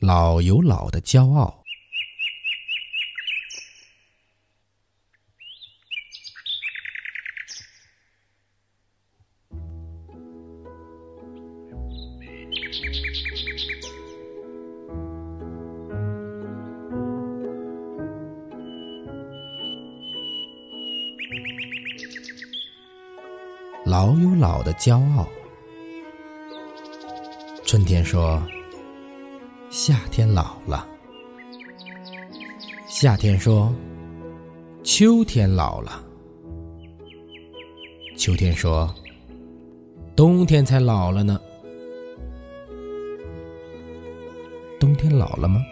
老有老的骄傲，老有老的骄傲。春天说。夏天老了，夏天说：“秋天老了。”秋天说：“冬天才老了呢。”冬天老了吗？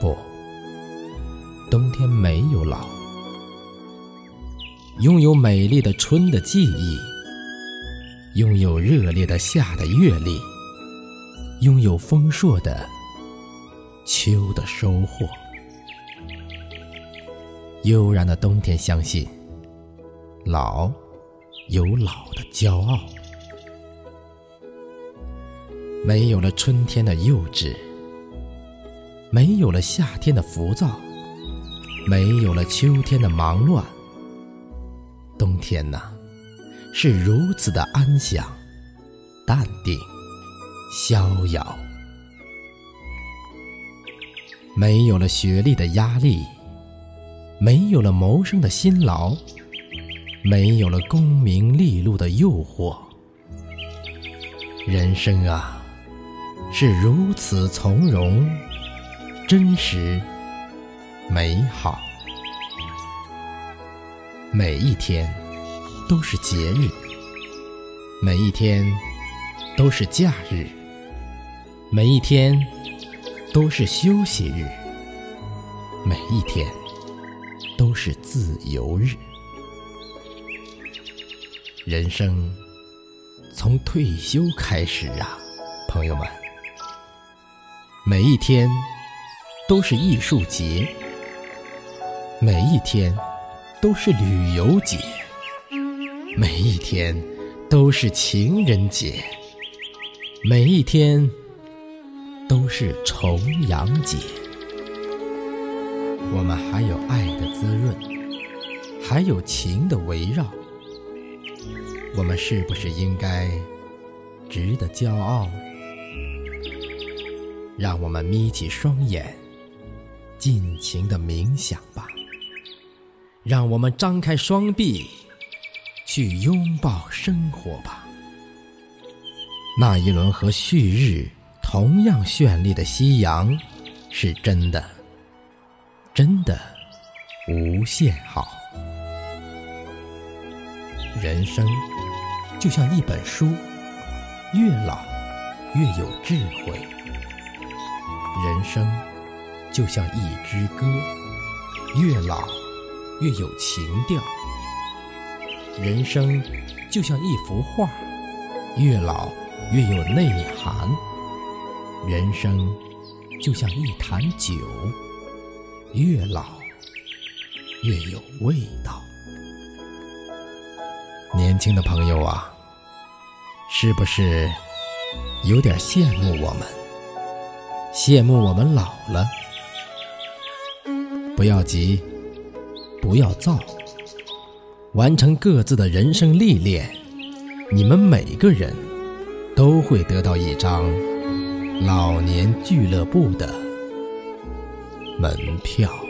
不，冬天没有老。拥有美丽的春的记忆，拥有热烈的夏的阅历。拥有丰硕的秋的收获，悠然的冬天相信，老有老的骄傲。没有了春天的幼稚，没有了夏天的浮躁，没有了秋天的忙乱，冬天呐，是如此的安详、淡定。逍遥，没有了学历的压力，没有了谋生的辛劳，没有了功名利禄的诱惑。人生啊，是如此从容、真实、美好。每一天都是节日，每一天都是假日。每一天都是休息日，每一天都是自由日。人生从退休开始啊，朋友们，每一天都是艺术节，每一天都是旅游节，每一天都是情人节，每一天。都是重阳节，我们还有爱的滋润，还有情的围绕，我们是不是应该值得骄傲？让我们眯起双眼，尽情的冥想吧；让我们张开双臂，去拥抱生活吧。那一轮和旭日。同样绚丽的夕阳，是真的，真的无限好。人生就像一本书，越老越有智慧；人生就像一支歌，越老越有情调；人生就像一幅画，越老越有内涵。人生就像一坛酒，越老越有味道。年轻的朋友啊，是不是有点羡慕我们？羡慕我们老了？不要急，不要躁，完成各自的人生历练，你们每个人都会得到一张。老年俱乐部的门票。